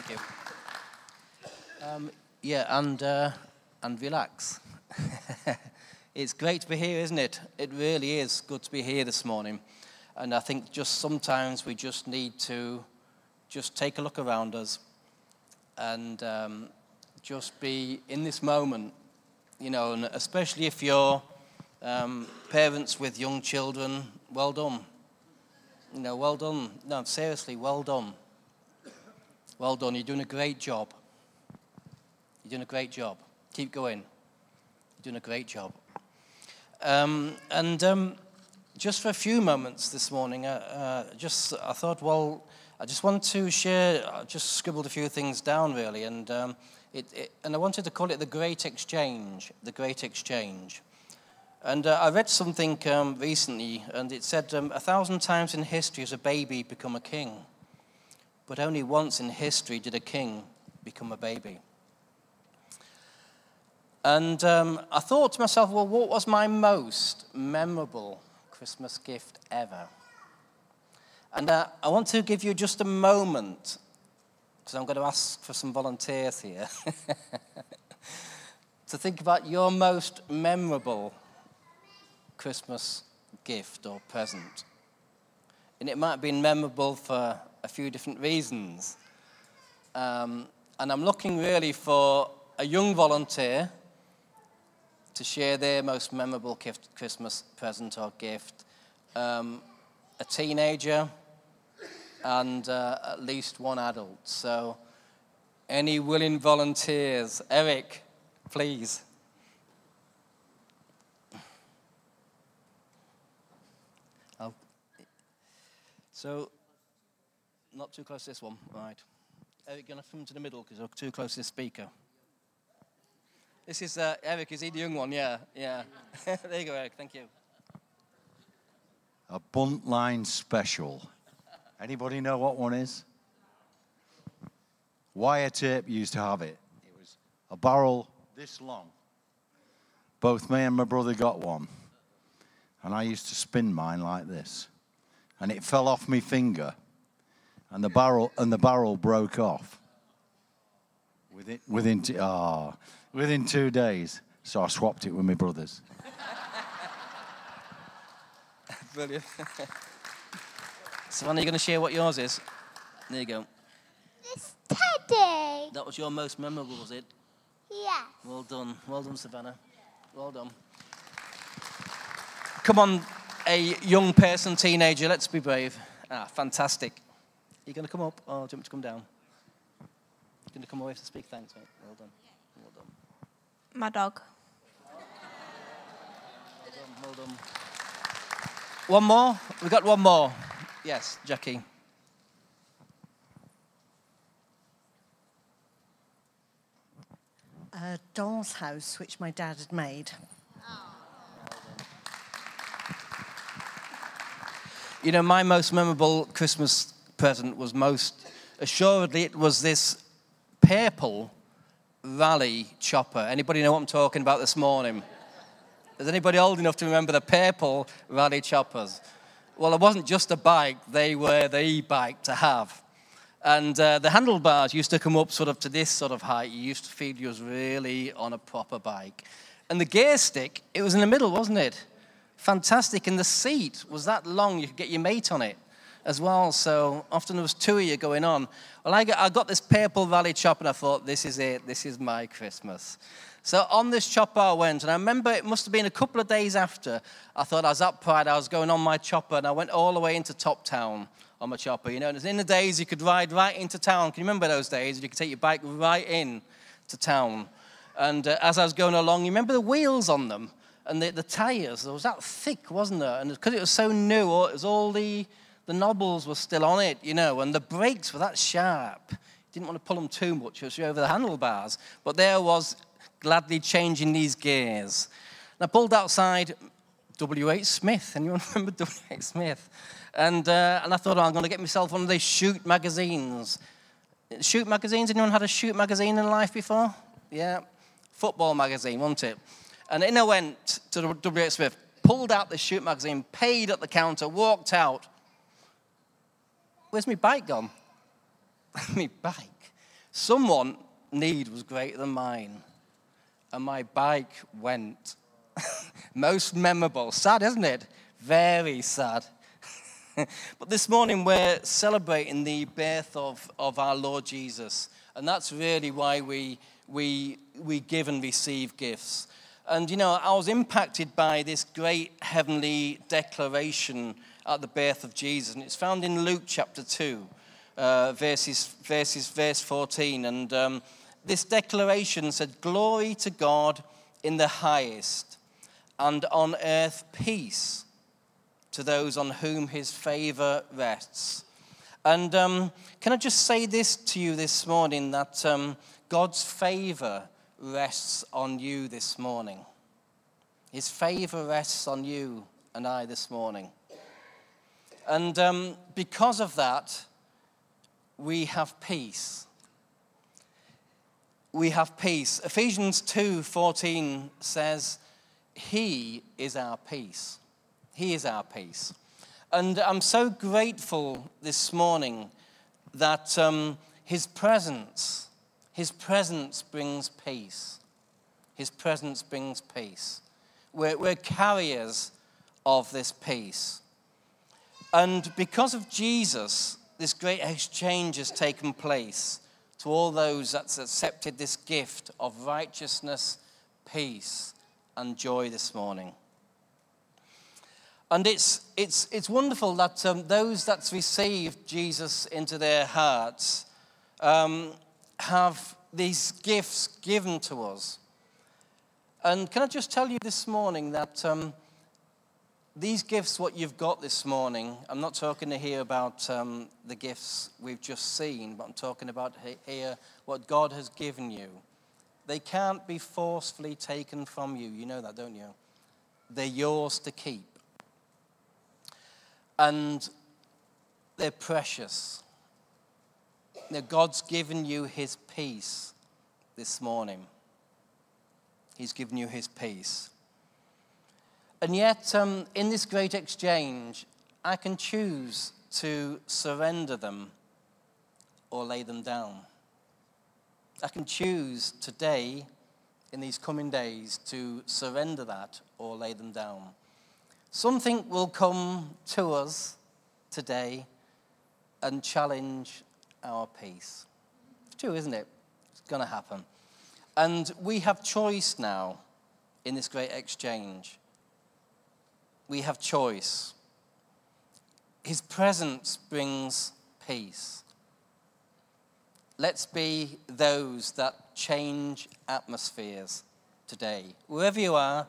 Thank you. Um, yeah, and, uh, and relax. it's great to be here, isn't it? It really is good to be here this morning. And I think just sometimes we just need to just take a look around us and um, just be in this moment, you know, and especially if you're um, parents with young children, well done. You know, well done. No, seriously, well done. Well done. You're doing a great job. You're doing a great job. Keep going. You're doing a great job. Um, and um, just for a few moments this morning, uh, uh, just I thought, well, I just want to share. I just scribbled a few things down really, and um, it, it, and I wanted to call it the Great Exchange. The Great Exchange. And uh, I read something um, recently, and it said um, a thousand times in history has a baby become a king. But only once in history did a king become a baby. And um, I thought to myself, well, what was my most memorable Christmas gift ever? And uh, I want to give you just a moment, because I'm going to ask for some volunteers here, to think about your most memorable Christmas gift or present. And it might have been memorable for a few different reasons. Um, and I'm looking really for a young volunteer to share their most memorable gift, Christmas present or gift, um, a teenager, and uh, at least one adult. So, any willing volunteers? Eric, please. Oh. So, not too close to this one, right. Eric, you're going to come to the middle because you're too close to the speaker. This is uh, Eric, is he the young one? Yeah, yeah. there you go, Eric, thank you. A Buntline special. Anybody know what one is? Wyatt Earp used to have it. It was a barrel this long. Both me and my brother got one. And I used to spin mine like this. And it fell off my finger and the barrel and the barrel broke off within within t- oh, within two days. So I swapped it with my brothers. Brilliant. Savannah, you going to share what yours is? There you go. It's Teddy. That was your most memorable, was it? Yeah. Well done. Well done, Savannah. Well done. Come on, a young person, teenager, let's be brave. Ah, fantastic. Are you going to come up or do you want me to come down? You're going to come away to speak? Thanks, mate. Well done. Well done. My dog. Well done. Well done. One more? We've got one more. Yes, Jackie. a doll's house which my dad had made. You know, my most memorable Christmas present was most assuredly it was this purple Raleigh chopper. Anybody know what I'm talking about this morning? Is anybody old enough to remember the purple Raleigh choppers? Well, it wasn't just a bike, they were the bike to have. And uh, the handlebars used to come up sort of to this sort of height. You used to feel you was really on a proper bike. And the gear stick, it was in the middle, wasn't it? Fantastic. And the seat was that long, you could get your mate on it as well. So often there was two of you going on. Well, I got, I got this purple Raleigh chopper and I thought, this is it. This is my Christmas. So on this chopper I went, and I remember it must have been a couple of days after. I thought I was up Pride, I was going on my chopper, and I went all the way into Top Town on my chopper. You know, and in the days you could ride right into town. Can you remember those days? You could take your bike right in to town. And uh, as I was going along, you remember the wheels on them and the, the tires? It was that thick, wasn't there? And because it was so new, it was all the the knobbles were still on it, you know, and the brakes were that sharp. Didn't want to pull them too much, it was over the handlebars. But there was gladly changing these gears. And I pulled outside W.H. Smith. Anyone remember W.H. Smith? And, uh, and I thought, oh, I'm going to get myself one of these shoot magazines. Shoot magazines? Anyone had a shoot magazine in life before? Yeah. Football magazine, wasn't it? And in I went to W.H. Smith, pulled out the shoot magazine, paid at the counter, walked out. Where's my bike gone? my bike. Someone need was greater than mine, and my bike went. Most memorable. Sad, isn't it? Very sad. but this morning we're celebrating the birth of, of our Lord Jesus, and that's really why we, we, we give and receive gifts. And you know, I was impacted by this great heavenly declaration at the birth of Jesus, and it's found in Luke chapter 2, uh, verses, verses, verse 14. And um, this declaration said, Glory to God in the highest, and on earth peace to those on whom his favor rests. And um, can I just say this to you this morning that um, God's favor rests on you this morning? His favor rests on you and I this morning. And um, because of that, we have peace. We have peace. Ephesians 2:14 says, "He is our peace." He is our peace. And I'm so grateful this morning that um, His presence, His presence brings peace. His presence brings peace. We're, we're carriers of this peace. And because of Jesus, this great exchange has taken place to all those that's accepted this gift of righteousness, peace, and joy this morning. And it's, it's, it's wonderful that um, those that's received Jesus into their hearts um, have these gifts given to us. And can I just tell you this morning that um, these gifts, what you've got this morning, I'm not talking to here about um, the gifts we've just seen, but I'm talking about here what God has given you. They can't be forcefully taken from you. You know that, don't you? They're yours to keep and they're precious. Now, God's given you his peace this morning. He's given you his peace. And yet, um, in this great exchange, I can choose to surrender them or lay them down. I can choose today, in these coming days, to surrender that or lay them down. Something will come to us today and challenge our peace. It's true, isn't it? It's going to happen. And we have choice now in this great exchange. We have choice. His presence brings peace. Let's be those that change atmospheres today. Wherever you are,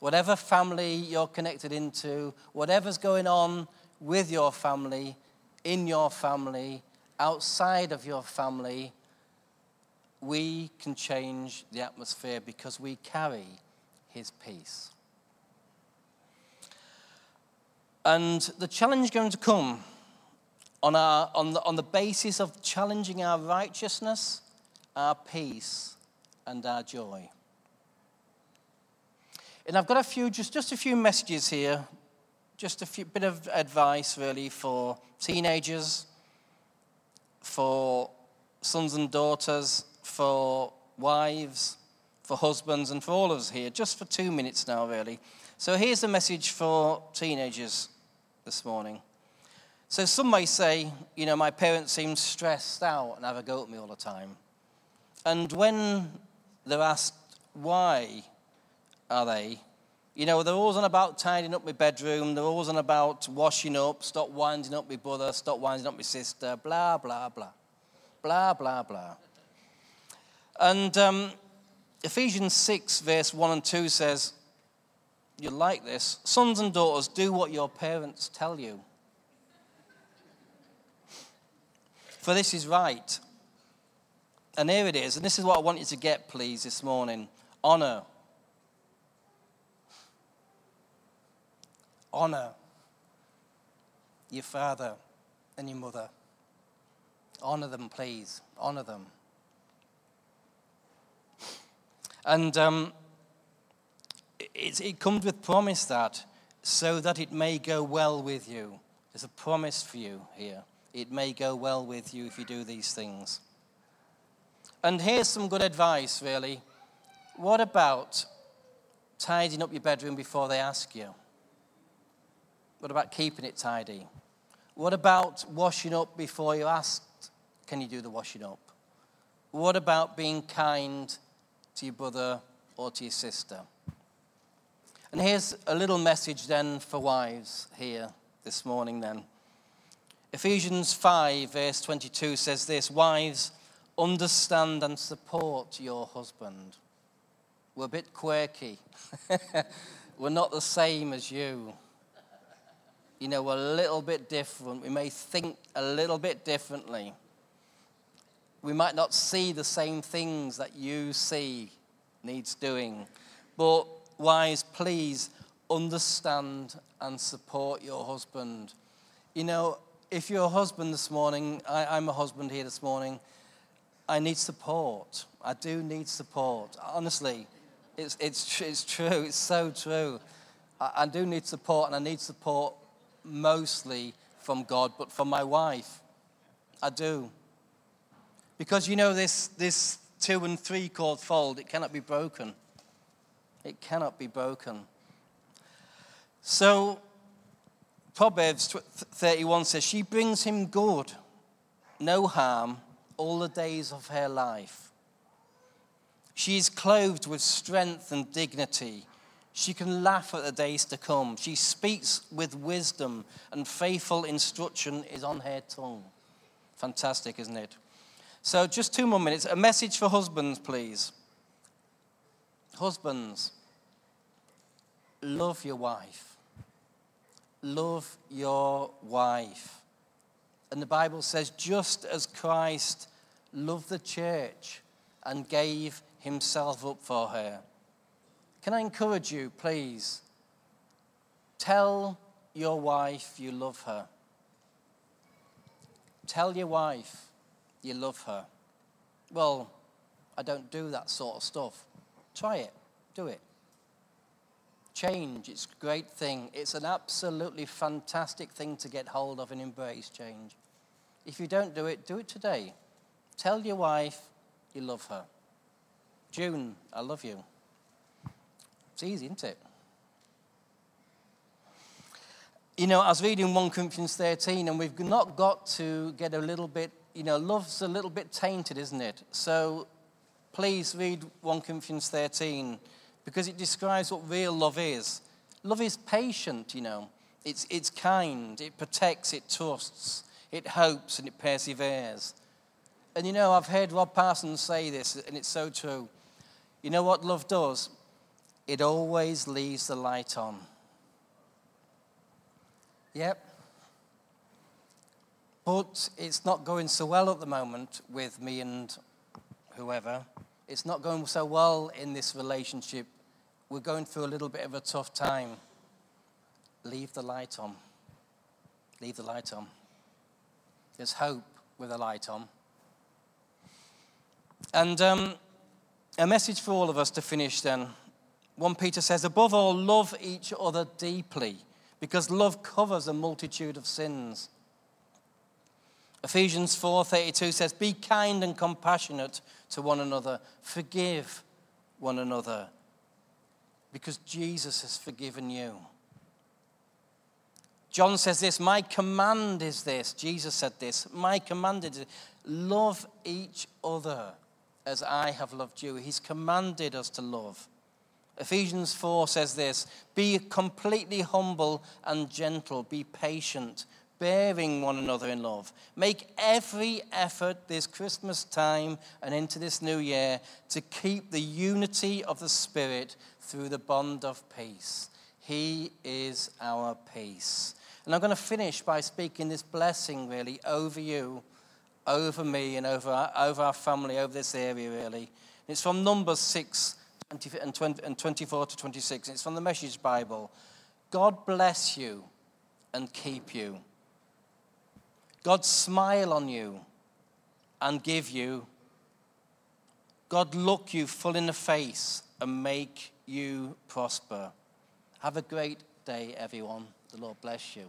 whatever family you're connected into, whatever's going on with your family, in your family, outside of your family, we can change the atmosphere because we carry his peace. And the challenge is going to come on, our, on, the, on the basis of challenging our righteousness, our peace, and our joy. And I've got a few, just, just a few messages here, just a few, bit of advice really for teenagers, for sons and daughters, for wives, for husbands, and for all of us here, just for two minutes now, really. So here's the message for teenagers this morning. So some may say, you know, my parents seem stressed out and have a go at me all the time. And when they're asked why are they? You know, they're always on about tidying up my bedroom. They're always on about washing up, stop winding up my brother, stop winding up my sister, blah, blah, blah. Blah, blah, blah. And um, Ephesians 6, verse 1 and 2 says, You like this. Sons and daughters, do what your parents tell you. For this is right. And here it is. And this is what I want you to get, please, this morning honor honor your father and your mother. Honor them, please. Honor them. And um, it, comes with promise that so that it may go well with you. There's a promise for you here. It may go well with you if you do these things. And here's some good advice, really. What about tidying up your bedroom before they ask you? What about keeping it tidy? What about washing up before you're asked, can you do the washing up? What about being kind to your brother or to your sister? And here's a little message then for wives here this morning then. Ephesians 5, verse 22 says this Wives, understand and support your husband. We're a bit quirky. We're not the same as you. You know, we're a little bit different. We may think a little bit differently. We might not see the same things that you see needs doing. But, wives, please understand and support your husband. You know, if you're a husband this morning, I, am a husband here this morning, I need support. I do need support. Honestly, it's, it's, it's true. It's so true. I, I do need support, and I need support mostly from God, but from my wife. I do. Because you know, this, this two and three chord fold, it cannot be broken. It cannot be broken. So, Proverbs 31 says, She brings him good, no harm, all the days of her life. She is clothed with strength and dignity. She can laugh at the days to come. She speaks with wisdom, and faithful instruction is on her tongue. Fantastic, isn't it? So, just two more minutes. A message for husbands, please. Husbands, love your wife. Love your wife. And the Bible says, just as Christ loved the church and gave himself up for her. Can I encourage you, please? Tell your wife you love her. Tell your wife you love her. Well, I don't do that sort of stuff. Try it, do it. Change, it's a great thing. It's an absolutely fantastic thing to get hold of and embrace change. If you don't do it, do it today. Tell your wife you love her. June, I love you. It's easy, isn't it? You know, I was reading 1 Corinthians 13, and we've not got to get a little bit, you know, love's a little bit tainted, isn't it? So please read 1 Corinthians 13 because it describes what real love is. Love is patient, you know, it's, it's kind, it protects, it trusts, it hopes, and it perseveres. And you know, I've heard Rob Parsons say this, and it's so true. You know what love does? It always leaves the light on. Yep. But it's not going so well at the moment with me and whoever. It's not going so well in this relationship. We're going through a little bit of a tough time. Leave the light on. Leave the light on. There's hope with a light on. And um, a message for all of us to finish then. 1 Peter says, above all, love each other deeply, because love covers a multitude of sins. Ephesians 4:32 says, "Be kind and compassionate to one another, forgive one another, because Jesus has forgiven you." John says this, "My command is this." Jesus said this, "My command is love each other as I have loved you. He's commanded us to love. Ephesians 4 says this Be completely humble and gentle, be patient, bearing one another in love. Make every effort this Christmas time and into this new year to keep the unity of the Spirit through the bond of peace. He is our peace. And I'm going to finish by speaking this blessing really over you over me and over our, over our family, over this area, really. It's from Numbers 6 20, and, 20, and 24 to 26. It's from the Message Bible. God bless you and keep you. God smile on you and give you. God look you full in the face and make you prosper. Have a great day, everyone. The Lord bless you.